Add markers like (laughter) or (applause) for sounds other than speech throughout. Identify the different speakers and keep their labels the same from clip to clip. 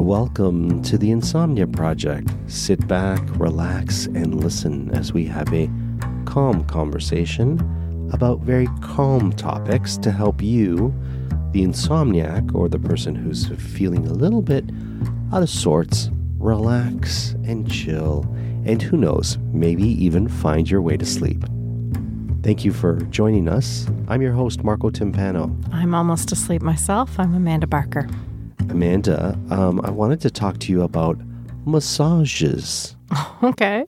Speaker 1: Welcome to the Insomnia Project. Sit back, relax, and listen as we have a calm conversation about very calm topics to help you, the insomniac or the person who's feeling a little bit out of sorts, relax and chill, and who knows, maybe even find your way to sleep. Thank you for joining us. I'm your host, Marco Timpano.
Speaker 2: I'm almost asleep myself. I'm Amanda Barker.
Speaker 1: Amanda, um, I wanted to talk to you about massages. (laughs)
Speaker 2: Okay.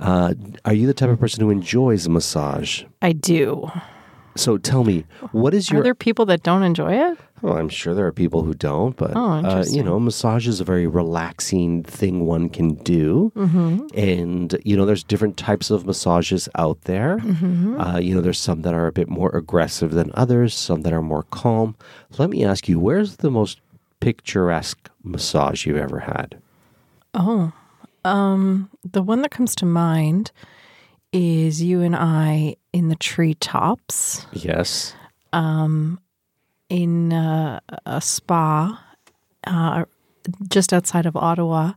Speaker 1: Uh, are you the type of person who enjoys a massage?
Speaker 2: I do.
Speaker 1: So tell me, what is your?
Speaker 2: Are there people that don't enjoy it?
Speaker 1: Well, I'm sure there are people who don't, but
Speaker 2: Oh,
Speaker 1: uh, you know, massage is a very relaxing thing one can do,
Speaker 2: Mm-hmm.
Speaker 1: and you know, there's different types of massages out there.
Speaker 2: Mm-hmm.
Speaker 1: Uh, you know, there's some that are a bit more aggressive than others, some that are more calm. Let me ask you, where's the most picturesque massage you've ever had?
Speaker 2: Oh, um, the one that comes to mind is you and I in the treetops
Speaker 1: Yes.
Speaker 2: in uh, a spa uh, just outside of Ottawa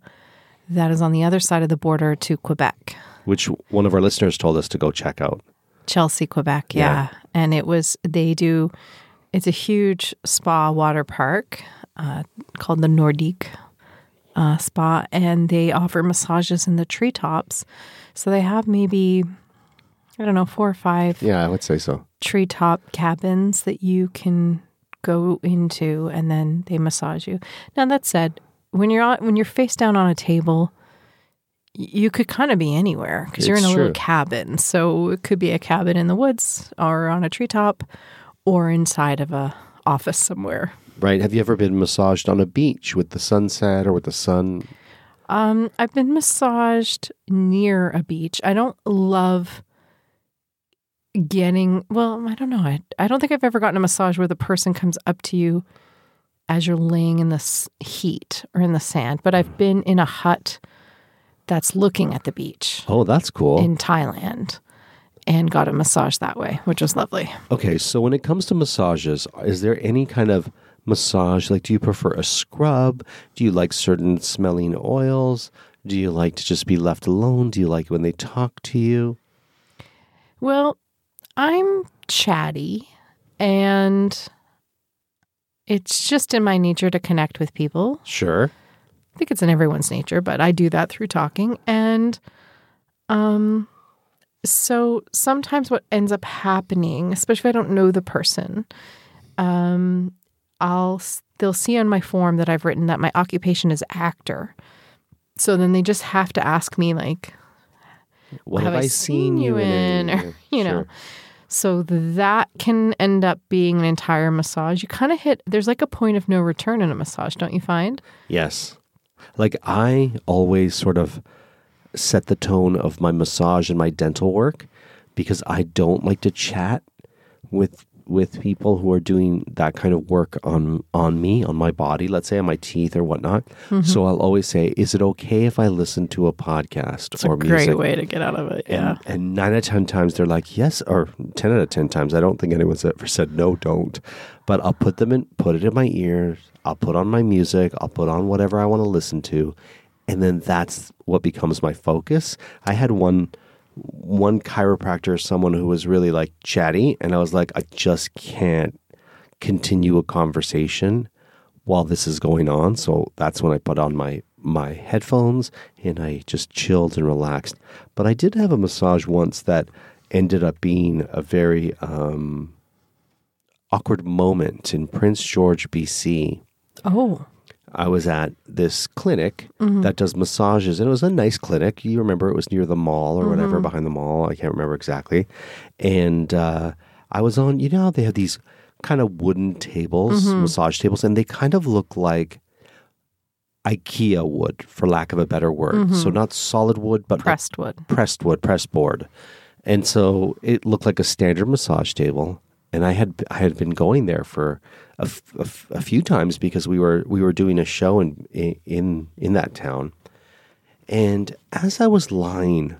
Speaker 2: that is on the other side of the border to Quebec.
Speaker 1: Which one of our listeners told us to go check out.
Speaker 2: Chelsea, Quebec, yeah. And it was, they do, it's a huge spa water park uh, called the Nordik uh, Spa, and they offer massages in the treetops. So they have maybe, I don't know, four or five
Speaker 1: Yeah, I would say so.
Speaker 2: treetop cabins that you can go into and then they massage you. Now that said, when you're on, when you're face down on a table, you could kind of be anywhere because you're in a little cabin. So it could be a cabin in the woods or on a treetop or inside of a office somewhere.
Speaker 1: Right. Have you ever been massaged on a beach with the sunset or with the sun?
Speaker 2: Um, I've been massaged near a beach. I don't love getting well, I don't know. I, I don't think I've ever gotten a massage where the person comes up to you as you're laying in the heat or in the sand, but I've been in a hut that's looking at the beach
Speaker 1: Oh, that's cool.
Speaker 2: in Thailand and got a massage that way, which was lovely.
Speaker 1: Okay, so when it comes to massages, is there any kind of massage? Like, do you prefer a scrub? Do you like certain smelling oils? Do you like to just be left alone? Do you like when they talk to you?
Speaker 2: Well, I'm chatty and it's just in my nature to connect with people.
Speaker 1: Sure.
Speaker 2: I think it's in everyone's nature, but I do that through talking. And um so sometimes what ends up happening, especially if I don't know the person, um I'll they'll see on my form that I've written that my occupation is actor. So then they just have to ask me like
Speaker 1: What
Speaker 2: Have
Speaker 1: have,
Speaker 2: I
Speaker 1: I seen you in?
Speaker 2: or, you know. So that can end up being an entire massage. You kind of hit there's like a point of no return in a massage, don't you find?
Speaker 1: Yes. Like I always sort of set the tone of my massage and my dental work because I don't like to chat with with people who are doing that kind of work on on me, on my body, let's say on my teeth or whatnot. Mm-hmm. So I'll always say, "Is it okay if I listen to a podcast
Speaker 2: It's
Speaker 1: or
Speaker 2: a
Speaker 1: music?"
Speaker 2: great way to get out of it. Yeah.
Speaker 1: And, and nine out of ten times they're like, yes, or ten out of ten times. I don't think anyone's ever said no, don't. But I'll put them in, put it in my ears. I'll put on my music. I'll put on whatever I want to listen to, and then that's what becomes my focus. I had one one chiropractor, someone who was really like chatty, and I was like, I just can't continue a conversation while this is going on. So that's when I put on my my headphones and I just chilled and relaxed. But I did have a massage once that ended up being a very um, awkward moment in Prince George, BC.
Speaker 2: Oh,
Speaker 1: I was at this clinic mm-hmm. that does massages, and it was a nice clinic. You remember it was near the mall or whatever, mm-hmm. behind the mall. I can't remember exactly. And uh, I was on, you know, they have these kind of wooden tables, mm-hmm. massage tables, and they kind of look like IKEA wood, for lack of a better word. So not solid wood, but
Speaker 2: pressed wood.
Speaker 1: pressed wood, pressed board. And so it looked like a standard massage table. And I had I had been going there for a, f- a f- a few times because we were we were doing a show in in in that town. And as I was lying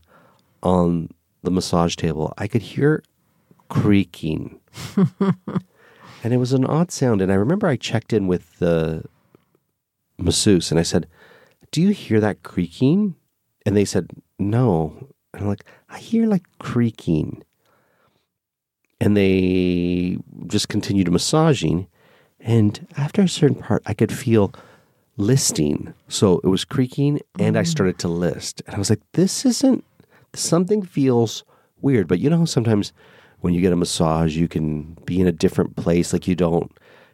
Speaker 1: on the massage table, I could hear creaking. (laughs) and it was an odd sound. And I remember I checked in with the masseuse and I said, Do you hear that creaking? And they said, No. And I'm like, I hear like creaking. And they just continued massaging. And after a certain part, I could feel listing. So it was creaking and I mm. started to list. And I was like, this isn't, something feels weird. But you know, sometimes when you get a massage, you can be in a different place. Like you don't,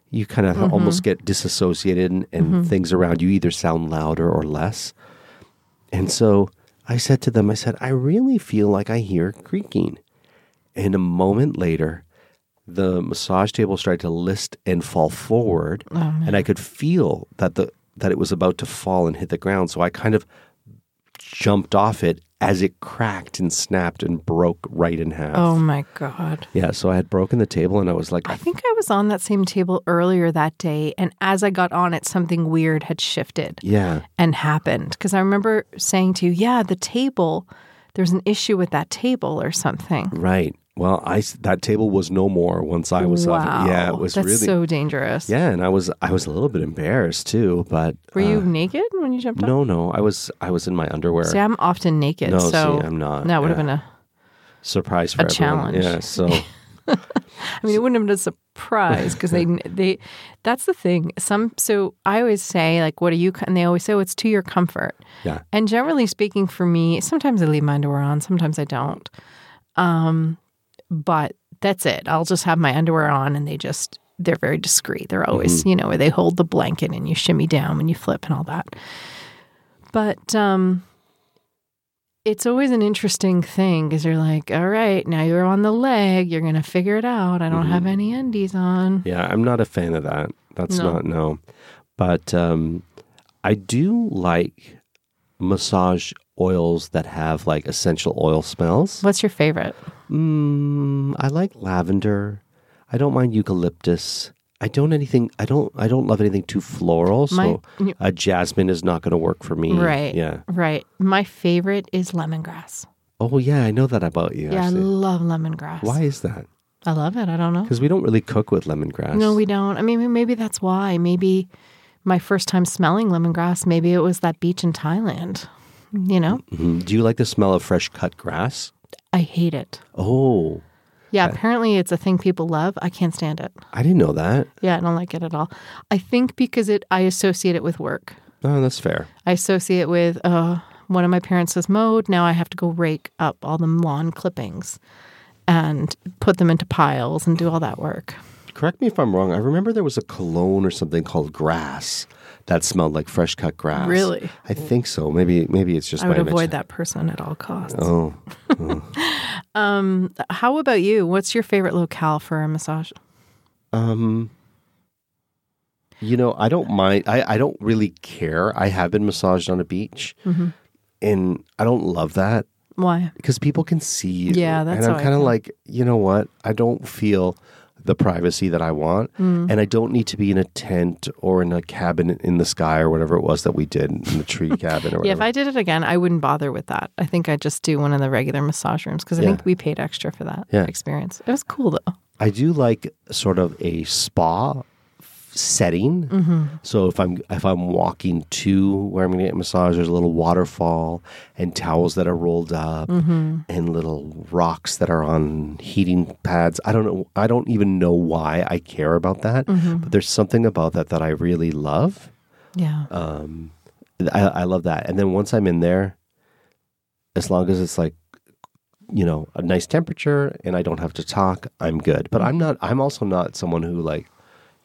Speaker 1: you kind of mm-hmm. almost get disassociated and, and mm-hmm. things around you either sound louder or less. And so I said to them, I said, I really feel like I hear creaking. And a moment later, the massage table started to list and fall forward, oh, and I could feel that the that it was about to fall and hit the ground. So I kind of jumped off it as it cracked and snapped and broke right in half.
Speaker 2: Oh my God.
Speaker 1: Yeah, so I had broken the table, and I was like,
Speaker 2: I think I was on that same table earlier that day. And as I got on it, something weird had shifted
Speaker 1: yeah,
Speaker 2: and happened. Because I remember saying to you, yeah, the table, there's an issue with that table or something.
Speaker 1: right. Well, I that table was no more once I was off.
Speaker 2: wow.
Speaker 1: Yeah, it was
Speaker 2: That's
Speaker 1: really
Speaker 2: so dangerous.
Speaker 1: yeah, and I was I was a little bit embarrassed too, but
Speaker 2: Were you
Speaker 1: uh,
Speaker 2: naked when you jumped off?
Speaker 1: no, no, I was I was in my underwear.
Speaker 2: See, I'm often naked.
Speaker 1: No,
Speaker 2: so
Speaker 1: see, I'm not.
Speaker 2: That would have been a,
Speaker 1: surprise for
Speaker 2: a
Speaker 1: everyone.
Speaker 2: challenge.
Speaker 1: Yeah, so (laughs)
Speaker 2: I mean, it wouldn't have been a surprise because they, (laughs) they, that's the thing. Some, so I always say, like, what are you, and they always say, oh, it's to your comfort.
Speaker 1: yeah,
Speaker 2: And generally speaking, for me, sometimes I leave my underwear on, sometimes I don't. Um, but that's it. I'll just have my underwear on and they just, they're very discreet. They're always, you know, where they hold the blanket and you shimmy down when you flip and all that. But um, it's always an interesting thing because you're like, all right, now you're on the leg. You're going to figure it out. I don't have any undies on.
Speaker 1: yeah. I'm not a fan of that. That's
Speaker 2: No.
Speaker 1: not no, but um, I do like massage oils that have like essential oil smells.
Speaker 2: What's your favorite?
Speaker 1: Mm, I like lavender. I don't mind eucalyptus. I don't anything. I don't. I don't love anything too floral. So
Speaker 2: My-
Speaker 1: a jasmine is not going to work for me.
Speaker 2: Right.
Speaker 1: Yeah.
Speaker 2: Right. My favorite is lemongrass.
Speaker 1: Oh yeah, I know that about you.
Speaker 2: Yeah, I
Speaker 1: actually.
Speaker 2: love lemongrass.
Speaker 1: Why is that?
Speaker 2: I love it. I don't know.
Speaker 1: Because we don't really cook with lemongrass.
Speaker 2: No, we don't. I mean, maybe that's why. Maybe my first time smelling lemongrass, maybe it was that beach in Thailand. You know,
Speaker 1: Mhm. Do you like the smell of fresh cut grass?
Speaker 2: I hate it.
Speaker 1: Oh,
Speaker 2: Yeah, apparently it's a thing people love. I can't stand it.
Speaker 1: I didn't know that.
Speaker 2: Yeah, I don't like it at all. I think because it, I associate it with work.
Speaker 1: Oh, that's fair.
Speaker 2: I associate it with uh, one of my parents has mowed. Now I have to go rake up all the lawn clippings and put them into piles and do all that work.
Speaker 1: Correct me if I'm wrong. I remember there was a cologne or something called grass that smelled like fresh cut grass.
Speaker 2: Really?
Speaker 1: I think so. Maybe maybe it's just
Speaker 2: I would
Speaker 1: my
Speaker 2: avoid
Speaker 1: image.
Speaker 2: that person at all costs. (laughs)
Speaker 1: Oh,
Speaker 2: Um, how about you? What's your favorite locale for a massage?
Speaker 1: um, you know, I don't mind. I I don't really care. I have been massaged on a beach,
Speaker 2: Mm-hmm.
Speaker 1: and I don't love that
Speaker 2: Why?
Speaker 1: because people can see you.
Speaker 2: Yeah, that's
Speaker 1: and I'm kind of like, you know what? I don't feel the privacy that I want,
Speaker 2: Mm.
Speaker 1: and I don't need to be in a tent or in a cabin in the sky or whatever it was that we did in the tree (laughs) cabin or whatever.
Speaker 2: Yeah, if I did it again, I wouldn't bother with that. I think I'd just do one of the regular massage rooms because I
Speaker 1: Yeah.
Speaker 2: think we paid extra for that
Speaker 1: Yeah.
Speaker 2: experience. It was cool though.
Speaker 1: I do like sort of a spa setting.
Speaker 2: Mm-hmm.
Speaker 1: So if I'm if I'm walking to where I'm going to get a massage, there's a little waterfall and towels that are rolled up
Speaker 2: Mm-hmm.
Speaker 1: and little rocks that are on heating pads. I don't know. I don't even know why I care about that,
Speaker 2: Mm-hmm.
Speaker 1: but there's something about that that I really love.
Speaker 2: Yeah.
Speaker 1: Um, I, I love that. And then once I'm in there, as long as it's like, you know, a nice temperature and I don't have to talk, I'm good. But I'm not. I'm also not someone who like,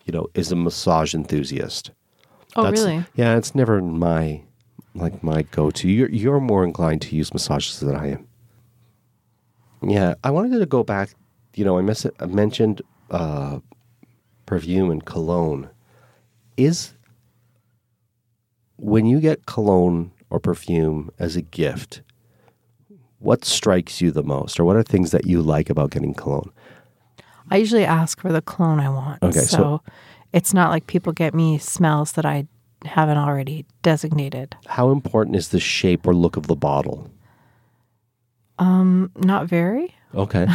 Speaker 1: you know, is a massage enthusiast.
Speaker 2: oh,
Speaker 1: That's-
Speaker 2: really?
Speaker 1: Yeah, it's never my like my go-to. You're you're more inclined to use massages than I am. Yeah, I wanted to go back. You know, I, miss I mentioned uh, perfume and cologne. Is when you get cologne or perfume as a gift, what strikes you the most, or what are things that you like about getting cologne?
Speaker 2: I usually ask for the clone I want.
Speaker 1: Okay,
Speaker 2: so,
Speaker 1: so-
Speaker 2: it's not like people get me smells that I haven't already designated.
Speaker 1: How important is the shape or look of the bottle?
Speaker 2: Um, not very.
Speaker 1: Okay,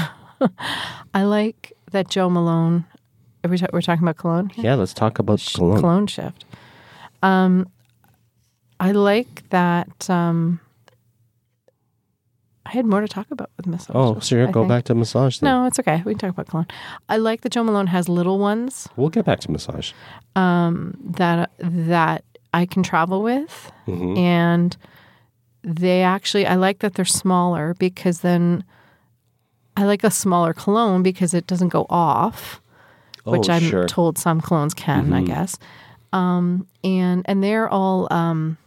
Speaker 1: (laughs)
Speaker 2: I like that Jo Malone. Are we ta- we're talking about cologne?
Speaker 1: yeah, let's talk about cologne.
Speaker 2: cologne shift. Um, I like that. Um, I had more to talk about with massage.
Speaker 1: Oh, so you're
Speaker 2: I
Speaker 1: go
Speaker 2: think.
Speaker 1: back to massage then?
Speaker 2: No, it's okay. We can talk about cologne. I like that Jo Malone has little ones
Speaker 1: We'll get back to massage.
Speaker 2: um, that that I can travel with,
Speaker 1: Mhm.
Speaker 2: and they actually I like that they're smaller because then I like a smaller cologne because it doesn't go off, which
Speaker 1: oh,
Speaker 2: I'm
Speaker 1: sure.
Speaker 2: told some colognes can, I
Speaker 1: Mhm.
Speaker 2: guess. Um, and and they're all um,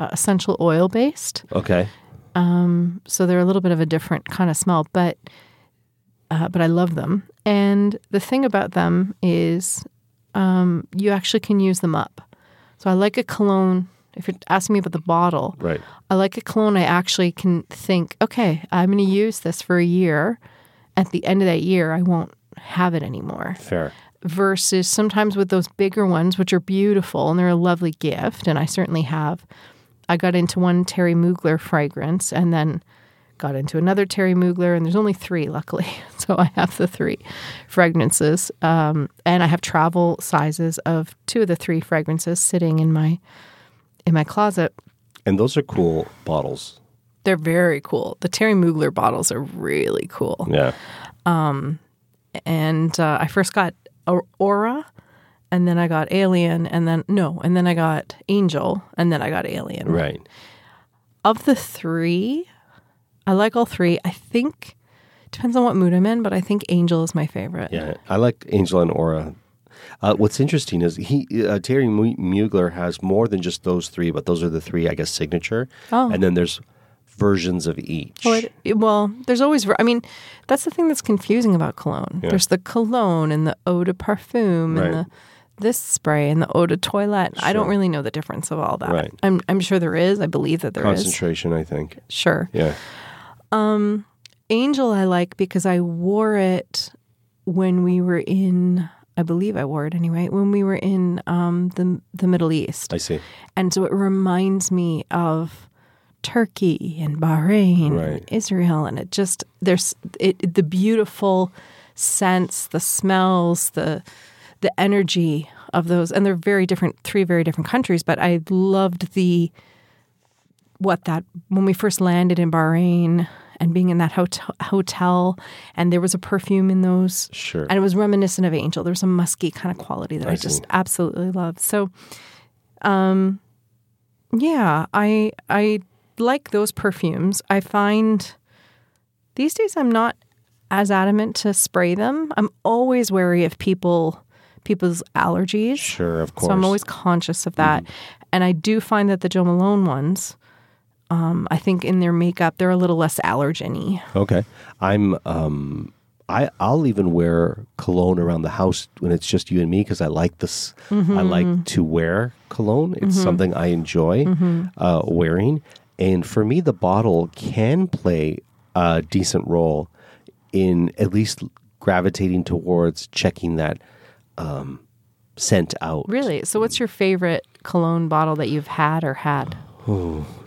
Speaker 2: uh, essential oil based,
Speaker 1: okay.
Speaker 2: Um, so they're a little bit of a different kind of smell, but uh, but I love them. And the thing about them is, um, you actually can use them up. So I like a cologne. If you're asking me about the bottle,
Speaker 1: Right.
Speaker 2: I like a cologne. I actually can think, okay, I'm going to use this for a year. At the end of that year, I won't have it anymore.
Speaker 1: Fair.
Speaker 2: Versus sometimes with those bigger ones, which are beautiful and they're a lovely gift, and I certainly have. I got into one Terry Mugler fragrance and then got into another Terry Mugler, and there's only three, luckily. (laughs) So I have the three fragrances. Um, and I have travel sizes of two of the three fragrances sitting in my in my closet.
Speaker 1: And those are cool bottles.
Speaker 2: They're very cool. The Terry Mugler bottles are really cool.
Speaker 1: Yeah.
Speaker 2: And uh, I first got Aura, and then I got Alien, and then no, and then I got Angel, and then I got Alien.
Speaker 1: Right.
Speaker 2: Of the three, I like all three. I think depends on what mood I'm in, but I think Angel is my favorite.
Speaker 1: Yeah. I like Angel and Aura. Uh, what's interesting is he uh, Terry Mu- Mugler has more than just those three, but those are the three, I guess, signature.
Speaker 2: Oh.
Speaker 1: And then there's versions of each.
Speaker 2: Well, it- well, there's always. I mean, that's the thing that's confusing about cologne.
Speaker 1: Yeah.
Speaker 2: There's the cologne and the eau de parfum
Speaker 1: Right.
Speaker 2: and the this spray and the eau de toilette. I don't really know the difference of all that.
Speaker 1: Right.
Speaker 2: I'm I'm sure there is. I believe that there is.
Speaker 1: Concentration, I think.
Speaker 2: Sure.
Speaker 1: Yeah.
Speaker 2: Um, Angel I like because I wore it when we were in I believe I wore it anyway, when we were in um, the the Middle East.
Speaker 1: I see.
Speaker 2: And so it reminds me of Turkey and Bahrain
Speaker 1: Right.
Speaker 2: and Israel and it just there's it the beautiful scents, the smells, the the energy of those and they're very different three very different countries, but I loved the what that when we first landed in Bahrain and being in that hotel, hotel and there was a perfume in those
Speaker 1: Sure.
Speaker 2: and it was reminiscent of Angel. There was a musky kind of quality that I,
Speaker 1: I
Speaker 2: just absolutely love. So, um, yeah, I I like those perfumes. I find these days I'm not as adamant to spray them. I'm always wary of people people's allergies.
Speaker 1: Sure, of course. Mm-hmm.
Speaker 2: So I'm always conscious of that. And I do find that the Jo Malone ones, um, I think in their makeup, they're a little less allergeny.
Speaker 1: Okay. I'm um I I'll even wear cologne around the house when it's just you and me because I like this I like to wear cologne. It's something I enjoy uh, wearing. And for me the bottle can play a decent role in at least gravitating towards checking that um, sent out.
Speaker 2: Really? So, what's your favorite cologne bottle that you've had or had?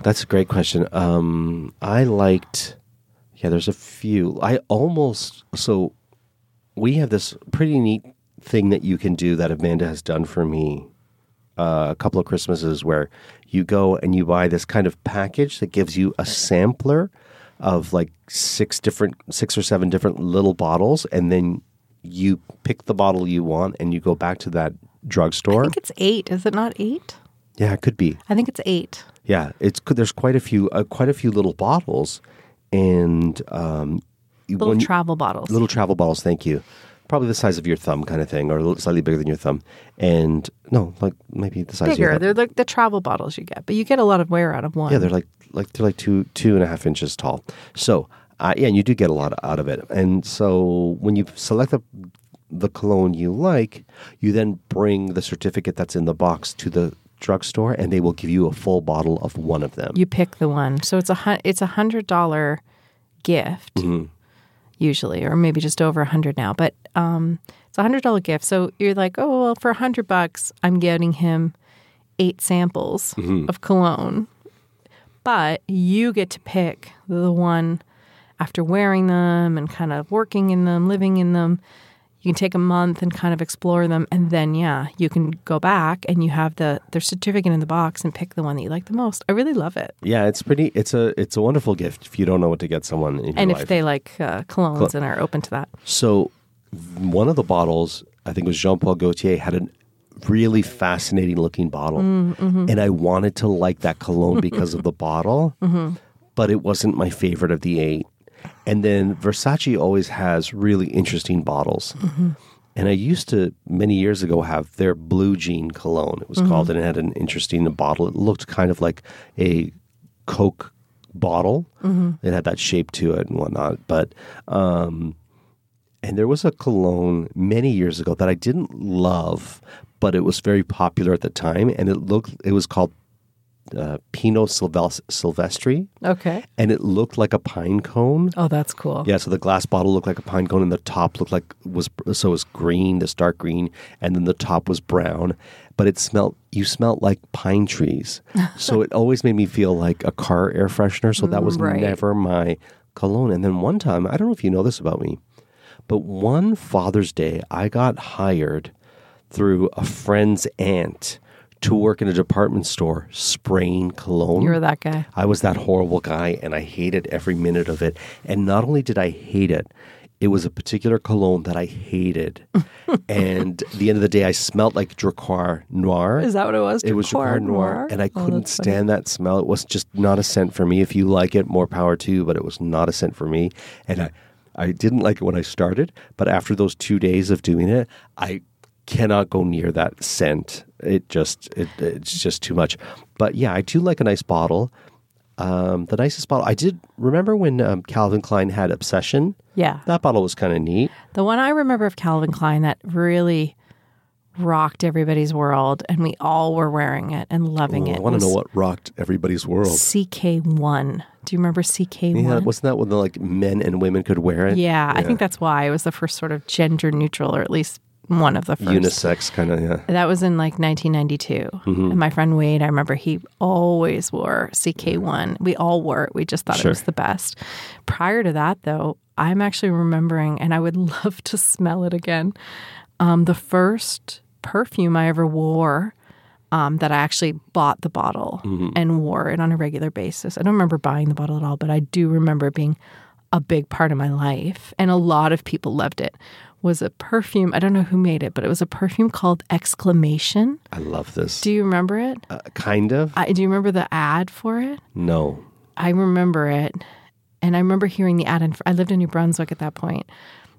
Speaker 1: That's a great question. Um, I liked, yeah, there's a few. I almost, so we have this pretty neat thing that you can do that Amanda has done for me uh, a couple of Christmases where you go and you buy this kind of package that gives you a sampler of like six different, six or seven different little bottles, and then you pick the bottle you want and you go back to that drugstore.
Speaker 2: I think it's eight. Is it not eight?
Speaker 1: yeah, it could be.
Speaker 2: I think it's eight.
Speaker 1: Yeah, it's there's quite a few, uh, quite a few little bottles, and um,
Speaker 2: Little
Speaker 1: when
Speaker 2: travel bottles.
Speaker 1: little travel bottles. Thank you. Probably the size of your thumb, kind of thing, or a little slightly bigger than your thumb. And no, like maybe the size. Of your
Speaker 2: Bigger.
Speaker 1: thumb.
Speaker 2: They're like the travel bottles you get, but you get a lot of wear out of one.
Speaker 1: Yeah, they're like like they're like two two and a half inches tall. So uh, yeah, and you do get a lot out of it. And so when you select the the cologne you like, you then bring the certificate that's in the box to the drugstore, and they will give you a full bottle of one of them.
Speaker 2: you pick the one. So it's a it's a hundred dollar gift
Speaker 1: Mm-hmm.
Speaker 2: usually, or maybe just over a hundred now. But um, it's a hundred dollar gift. So you're like, oh well, for a hundred bucks, I'm getting him eight samples
Speaker 1: Mm-hmm.
Speaker 2: of cologne, but you get to pick the one after wearing them and kind of working in them, living in them. You can take a month and kind of explore them, and then yeah, you can go back and you have the their certificate in the box and pick the one that you like the most. I really love it.
Speaker 1: yeah, it's pretty. It's a it's a wonderful gift if you don't know what to get someone in your
Speaker 2: and
Speaker 1: life.
Speaker 2: if they like uh, colognes and are open to that.
Speaker 1: So, one of the bottles, I think it was Jean Paul Gaultier, had a really fascinating looking bottle. Mm, mm-hmm. And I wanted to like that cologne because of the bottle, (laughs) mm-hmm. but it wasn't my favorite of the eight. And then Versace always has really interesting bottles. And I used to, many years ago, have their Blue Jean cologne, it was called, and it had an interesting bottle. It looked kind of like a Coke bottle. It had that shape to it and whatnot. But, um, and there was a cologne many years ago that I didn't love, but it was very popular at the time, and it looked it was called uh, Pino Silves- Silvestri,
Speaker 2: Okay.
Speaker 1: and it looked like a pine cone.
Speaker 2: Oh, that's cool.
Speaker 1: Yeah, so the glass bottle looked like a pine cone, and the top looked like was so it was green, this dark green, and then the top was brown. But it smelled you smelled like pine trees, (laughs) so it always made me feel like a car air freshener. So that was
Speaker 2: Right.
Speaker 1: never my cologne. And then one time, I don't know if you know this about me, but one Father's Day, I got hired through a friend's aunt to work in a department store spraying cologne.
Speaker 2: You're that guy.
Speaker 1: I was that horrible guy and I hated every minute of it. And not only did I hate it, it was a particular cologne that I hated. (laughs) and at the end of the day, I smelled like Drakkar Noir.
Speaker 2: Is that what it was?
Speaker 1: It was
Speaker 2: Drakkar
Speaker 1: Drakkar Noir,
Speaker 2: Noir?
Speaker 1: and I
Speaker 2: Oh,
Speaker 1: couldn't
Speaker 2: funny.
Speaker 1: stand that smell. It was just not a scent for me. If you like it, more power to you, but it was not a scent for me. And I, I didn't like it when I started, but after those two days of doing it, I cannot go near that scent. It just, it, it's just too much. But yeah, I do like a nice bottle. Um, the nicest bottle I did remember when um, Calvin Klein had Obsession.
Speaker 2: Yeah.
Speaker 1: That bottle was kind of neat.
Speaker 2: The one I remember of Calvin Klein that really rocked everybody's world, and we all were wearing it and loving
Speaker 1: Ooh,
Speaker 2: it.
Speaker 1: I want to know what rocked everybody's world.
Speaker 2: CK1. Do you remember CK1?
Speaker 1: Yeah, wasn't that when the, like men and women could wear it?
Speaker 2: Yeah, I think that's why it was the first sort of gender neutral, or at least one of the first.
Speaker 1: unisex kind of. Yeah.
Speaker 2: That was in like 1992.
Speaker 1: Mm-hmm.
Speaker 2: And my friend Wade, I remember he always wore CK1. We all wore it. We just thought
Speaker 1: Sure.
Speaker 2: it was the best. Prior to that, though, I'm actually remembering, and I would (laughs) love to smell it again. Um, the first perfume I ever wore um, that I actually bought the bottle
Speaker 1: Mm-hmm.
Speaker 2: and wore it on a regular basis. I don't remember buying the bottle at all, but I do remember it being a big part of my life. And a lot of people loved it. Was a perfume. I don't know who made it, but it was a perfume called Exclamation.
Speaker 1: I love this.
Speaker 2: Do you remember it?
Speaker 1: uh, kind of.
Speaker 2: I, do you remember the ad for it?
Speaker 1: no.
Speaker 2: I remember it, and I remember hearing the ad in. I lived in New Brunswick at that point,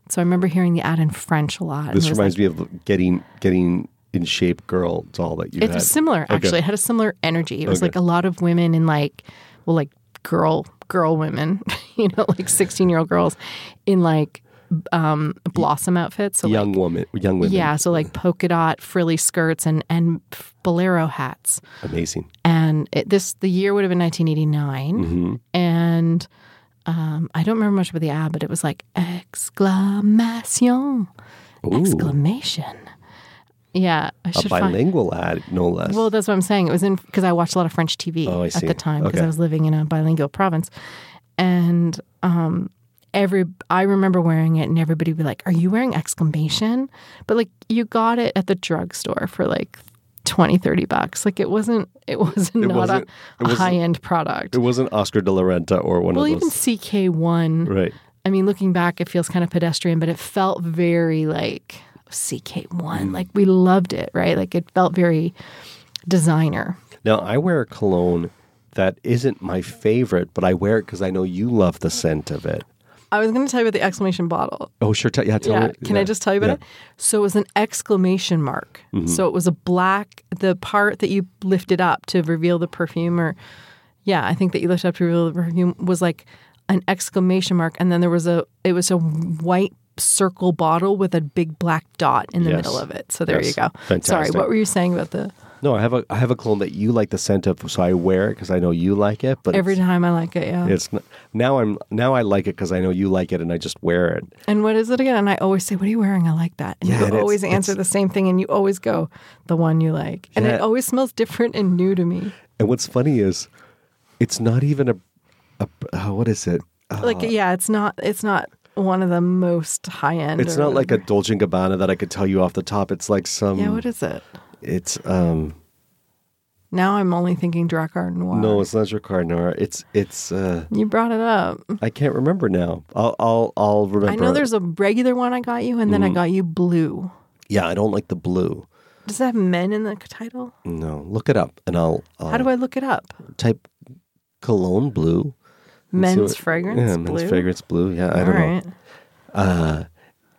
Speaker 2: so I remember hearing the ad in French a lot.
Speaker 1: This reminds
Speaker 2: like-
Speaker 1: me of getting getting in shape girl doll that you
Speaker 2: It
Speaker 1: had.
Speaker 2: was similar,
Speaker 1: Okay.
Speaker 2: actually. It had a similar energy. It was
Speaker 1: Okay.
Speaker 2: like a lot of women in like, well, like girl girl women, (laughs) you know, like sixteen year old girls in like um blossom outfits. So
Speaker 1: young
Speaker 2: like,
Speaker 1: woman, young women.
Speaker 2: yeah, so like polka dot frilly skirts and and bolero hats.
Speaker 1: amazing.
Speaker 2: and it, this the year would have been 1989
Speaker 1: Mm-hmm.
Speaker 2: and um, i don't remember much about the ad but it was like exclamation exclamation yeah i
Speaker 1: A
Speaker 2: should find
Speaker 1: bilingual ad, no less.
Speaker 2: well that's what i'm saying it was in because i watched a lot of french tv
Speaker 1: Oh,
Speaker 2: at the time because
Speaker 1: Okay.
Speaker 2: i was living in a bilingual province and um, every I remember wearing it and everybody would be like, Are you wearing exclamation? But like you got it at the drugstore for like 20, 30 bucks. Like it wasn't it (laughs) wasn't
Speaker 1: It
Speaker 2: not
Speaker 1: wasn't-
Speaker 2: a, high end product.
Speaker 1: It wasn't Oscar de la Renta or one
Speaker 2: well,
Speaker 1: of those. Well, even.
Speaker 2: CK1.
Speaker 1: right.
Speaker 2: I mean, looking back, it feels kind of pedestrian, but it felt very like CK1. Mm. Like we loved it, right? Like it felt very designer.
Speaker 1: Now I wear a cologne that isn't my favorite, but I wear it because I know you love the scent of it.
Speaker 2: I was going to tell you about the exclamation bottle.
Speaker 1: Oh, sure. T- yeah, tell
Speaker 2: yeah.
Speaker 1: me.
Speaker 2: Can I just tell you about
Speaker 1: yeah.
Speaker 2: it? So it was an exclamation mark. So it was a black, the part that you lifted up to reveal the perfume, or yeah, I think that you lifted up to reveal the perfume was like an exclamation mark. And then there was a, it was a white circle bottle with a big black dot in the
Speaker 1: Yes.
Speaker 2: middle of it. So there
Speaker 1: Yes.
Speaker 2: you go. Sorry, what were you saying about the,
Speaker 1: No, I have a I have a cologne that you like the scent of, so I wear it because I know you like it. But
Speaker 2: every time I like it, yeah.
Speaker 1: it's now I'm now I like it because I know you like it, and I just wear it.
Speaker 2: And what is it again? And I always say, "What are you wearing?" I like that. And
Speaker 1: Yeah,
Speaker 2: you
Speaker 1: and
Speaker 2: always answer the same thing, and you always go, "The one you like." And
Speaker 1: Yeah.
Speaker 2: it always smells different and new to me.
Speaker 1: And what's funny is, it's not even a, a uh, what is it? Uh,
Speaker 2: Like, yeah, it's not. It's not one of the most high end.
Speaker 1: it's not like a
Speaker 2: whatever.
Speaker 1: Dolce and Gabbana that I could tell you off the top. It's like some.
Speaker 2: Yeah, what is it?
Speaker 1: It's um.
Speaker 2: Now I'm only thinking Drakkar Noir.
Speaker 1: No, it's not Jacquard Noir. It's it's. uh
Speaker 2: you brought it up.
Speaker 1: I can't remember now. I'll I'll I'll remember.
Speaker 2: I know there's a regular one I got you, and then I got you blue.
Speaker 1: Yeah, I don't like the blue.
Speaker 2: Does it have men in the title?
Speaker 1: No, look it up, and I'll, I'll
Speaker 2: How do I look it up?
Speaker 1: type cologne blue.
Speaker 2: Men's
Speaker 1: what-
Speaker 2: fragrance
Speaker 1: Yeah,
Speaker 2: blue.
Speaker 1: men's fragrance blue. Yeah, I
Speaker 2: All
Speaker 1: don't know.
Speaker 2: right.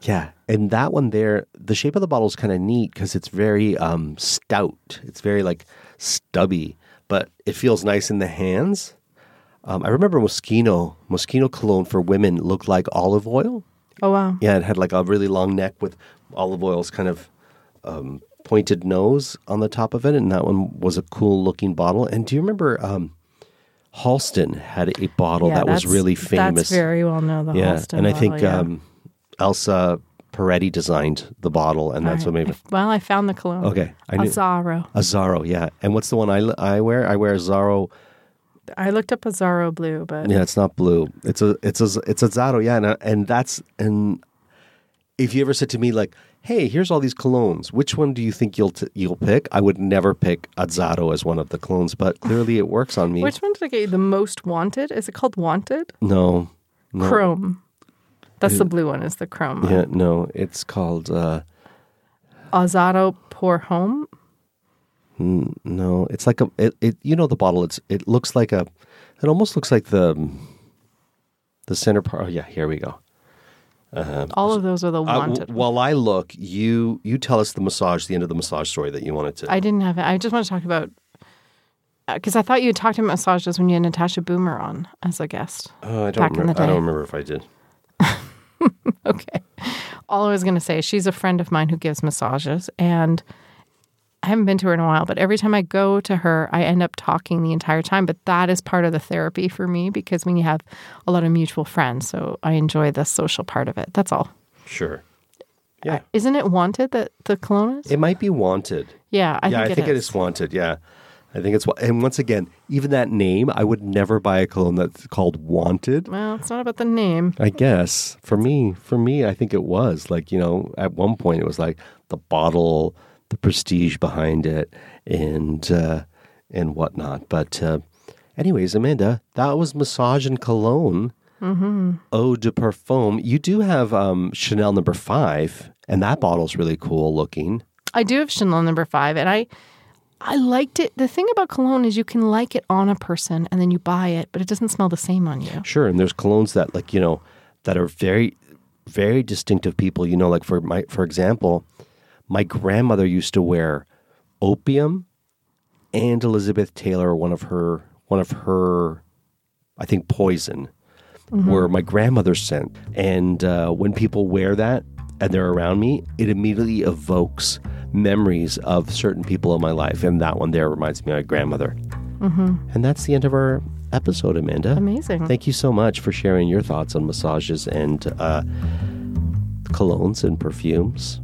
Speaker 1: Yeah, and that one there, the shape of the bottle is kind of neat because it's very um, stout. It's very like stubby, but it feels nice in the hands. Um, I remember Moschino, Moschino cologne for women looked like olive oil.
Speaker 2: Oh wow.
Speaker 1: Yeah, it had like a really long neck with olive oil's kind of um, pointed nose on the top of it, and that one was a cool looking bottle. And do you remember um, Halston had a bottle
Speaker 2: Yeah,
Speaker 1: that was really famous?
Speaker 2: That's very well known. The
Speaker 1: yeah,
Speaker 2: Halston
Speaker 1: and I
Speaker 2: bottle,
Speaker 1: think
Speaker 2: yeah.
Speaker 1: um, Elsa Peretti designed the bottle, and that's
Speaker 2: All
Speaker 1: what made it.
Speaker 2: Well, I found the cologne.
Speaker 1: Okay, I knew
Speaker 2: Azzaro.
Speaker 1: Azzaro. Yeah, and what's the one I, I wear? I wear Azzaro.
Speaker 2: I looked up Azzaro blue, but
Speaker 1: Yeah, it's not blue. It's a it's a it's a Azzaro. Yeah, and, uh, and that's and if you ever said to me like, "Hey, here's all these colognes. Which one do you think you'll t- you'll pick?" I would never pick Azzaro as one of the clones, but clearly it works on me.
Speaker 2: which one did I get you? The most wanted? Is it called wanted?
Speaker 1: No, no,
Speaker 2: Chrome. That's the blue one. Is the chrome? one.
Speaker 1: yeah, no. It's called uh,
Speaker 2: Azzaro pour homme.
Speaker 1: no. It's like a it, it. You know the bottle. It's it looks like a. It almost looks like the the center part. Oh yeah, here we go.
Speaker 2: All of those are the
Speaker 1: Uh, w-
Speaker 2: wanted.
Speaker 1: while I look, you you tell us the massage, the end of the massage story that you wanted to.
Speaker 2: I didn't have it. I just want to talk about because I thought you had talked about massages when you had Natasha Boomer on as a guest.
Speaker 1: Oh, I don't
Speaker 2: back in
Speaker 1: remember.
Speaker 2: the
Speaker 1: I don't remember if I did. (laughs)
Speaker 2: Okay. All I was going to say, she's a friend of mine who gives massages, and I haven't been to her in a while, but every time I go to her, I end up talking the entire time. But that is part of the therapy for me because when you have a lot of mutual friends, so I enjoy the social part of it. That's all.
Speaker 1: Sure. Yeah.
Speaker 2: Isn't it wanted that the cologne is?
Speaker 1: It might be wanted.
Speaker 2: yeah, I
Speaker 1: yeah,
Speaker 2: think,
Speaker 1: I think
Speaker 2: it
Speaker 1: it
Speaker 2: is.
Speaker 1: is wanted. Yeah. I think it's and once again, even that name, I would never buy a cologne that's called Wanted.
Speaker 2: Well, it's not about the name.
Speaker 1: I guess for me, for me, I think it was like you know, at one point it was like the bottle, the prestige behind it, and uh, and whatnot. But uh, anyways, Amanda, that was massage and cologne. Mm-hmm. Eau de parfum. You do have um, Chanel number five, and that bottle's really cool looking.
Speaker 2: I do have Chanel number five, and I I liked it. The thing about cologne is you can like it on a person and then you buy it, but it doesn't smell the same on you.
Speaker 1: Sure, and there's colognes that like you know that are very, very distinctive people. You know, like for my for example, my grandmother used to wear opium, and Elizabeth Taylor, one of her one of her, I think poison, were my grandmother's scent. And uh, when people wear that and they're around me, it immediately evokes memories of certain people in my life, and that one there reminds me of my grandmother. And that's the end of our episode, Amanda.
Speaker 2: Amazing.
Speaker 1: Thank you so much for sharing your thoughts on massages and uh, colognes and perfumes.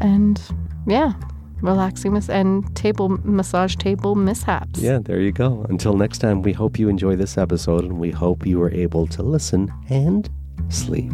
Speaker 2: And yeah, relaxing mis- and table massage table mishaps.
Speaker 1: Yeah, there you go. Until next time, we hope you enjoy this episode and we hope you were able to listen and sleep.